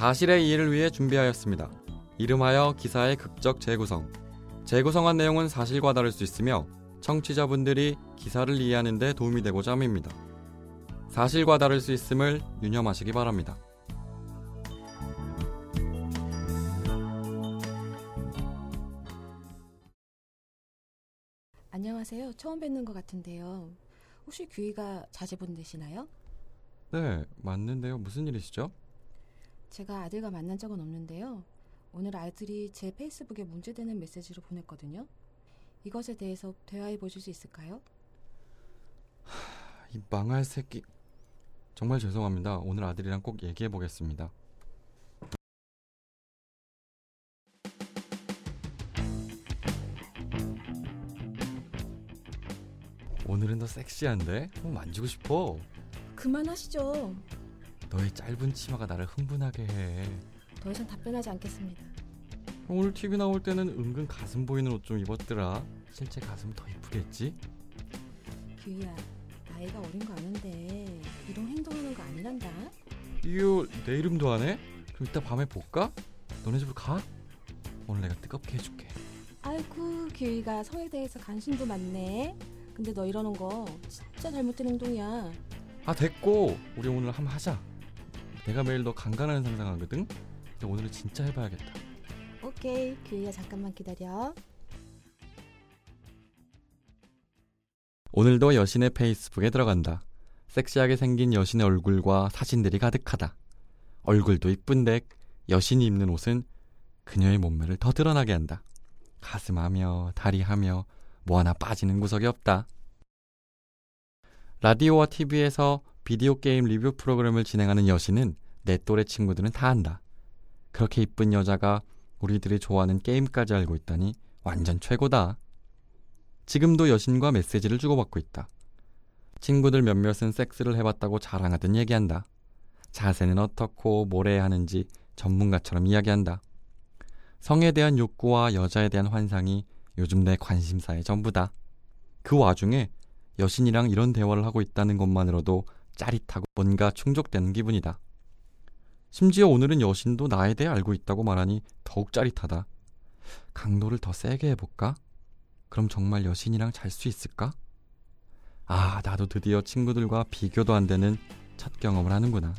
다실의 이해를 위해 준비하였습니다. 이름하여 기사의 극적 재구성. 재구성한 내용은 사실과 다를 수 있으며 청취자분들이 기사를 이해하는 데 도움이 되고자 함입니다. 사실과 다를 수 있음을 유념하시기 바랍니다. 안녕하세요. 처음 뵙는 것 같은데요. 혹시 규희가 자제분 되시나요? 네, 맞는데요. 무슨 일이시죠? 제가 아들과 만난 적은 없는데요. 오늘 아들이 제 페이스북에 문제되는 메시지를 보냈거든요. 이것에 대해서 대화해 보실 수 있을까요? 이 망할 새끼. 정말 죄송합니다. 오늘 아들이랑 꼭 얘기해 보겠습니다. 오늘은 더 섹시한데? 어, 만지고 싶어. 그만하시죠. 너의 짧은 치마가 나를 흥분하게 해. 더 이상 답변하지 않겠습니다. 오늘 TV 나올 때는 은근 가슴 보이는 옷 좀 입었더라. 실제 가슴은 더 이쁘겠지? 규희야, 나이가 어린 거 아는데 이런 행동하는 거 아니란다. 이거 내 이름도 안 해? 그럼 이따 밤에 볼까? 너네 집으로 가? 오늘 내가 뜨겁게 해줄게. 아이고, 규희가 성에 대해서 관심도 많네. 근데 너 이러는 거 진짜 잘못된 행동이야. 아 됐고 우리 오늘 한번 하자. 내가 매일 너 강간하는 상상하거든. 근데 오늘은 진짜 해봐야겠다. 오케이, 규희야 잠깐만 기다려. 오늘도 여신의 페이스북에 들어간다. 섹시하게 생긴 여신의 얼굴과 사진들이 가득하다. 얼굴도 이쁜데 여신이 입는 옷은 그녀의 몸매를 더 드러나게 한다. 가슴하며 다리하며 뭐 하나 빠지는 구석이 없다. 라디오와 TV에서 비디오 게임 리뷰 프로그램을 진행하는 여신은 내 또래 친구들은 다 안다. 그렇게 이쁜 여자가 우리들이 좋아하는 게임까지 알고 있다니 완전 최고다. 지금도 여신과 메시지를 주고받고 있다. 친구들 몇몇은 섹스를 해봤다고 자랑하듯 얘기한다. 자세는 어떻고 뭘 해야 하는지 전문가처럼 이야기한다. 성에 대한 욕구와 여자에 대한 환상이 요즘 내 관심사의 전부다. 그 와중에 여신이랑 이런 대화를 하고 있다는 것만으로도 짜릿하고 뭔가 충족되는 기분이다. 심지어 오늘은 여신도 나에 대해 알고 있다고 말하니 더욱 짜릿하다. 강도를 더 세게 해볼까? 그럼 정말 여신이랑 잘 수 있을까? 아, 나도 드디어 친구들과 비교도 안 되는 첫 경험을 하는구나.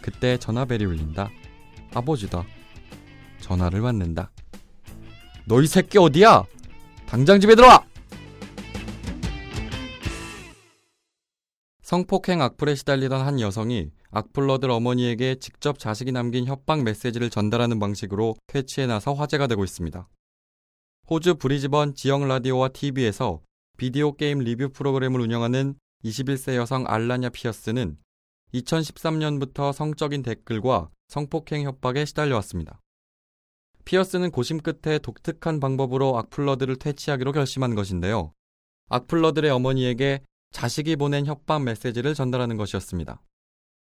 그때 전화벨이 울린다. 아버지다. 전화를 받는다. 너 이 새끼 어디야? 당장 집에 들어와! 성폭행 악플에 시달리던 한 여성이 악플러들 어머니에게 직접 자식이 남긴 협박 메시지를 전달하는 방식으로 퇴치에 나서 화제가 되고 있습니다. 호주 브리즈번 지역 라디오와 TV에서 비디오 게임 리뷰 프로그램을 운영하는 21세 여성 알라냐 피어스는 2013년부터 성적인 댓글과 성폭행 협박에 시달려왔습니다. 피어스는 고심 끝에 독특한 방법으로 악플러들을 퇴치하기로 결심한 것인데요. 악플러들의 어머니에게 자식이 보낸 협박 메시지를 전달하는 것이었습니다.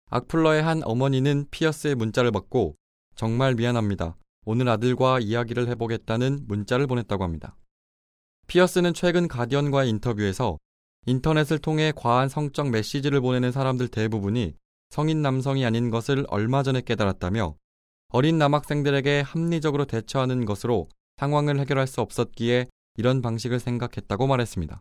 악플러의 한 어머니는 피어스의 문자를 받고 정말 미안합니다. 오늘 아들과 이야기를 해보겠다는 문자를 보냈다고 합니다. 피어스는 최근 가디언과의 인터뷰에서 인터넷을 통해 과한 성적 메시지를 보내는 사람들 대부분이 성인 남성이 아닌 것을 얼마 전에 깨달았다며 어린 남학생들에게 합리적으로 대처하는 것으로 상황을 해결할 수 없었기에 이런 방식을 생각했다고 말했습니다.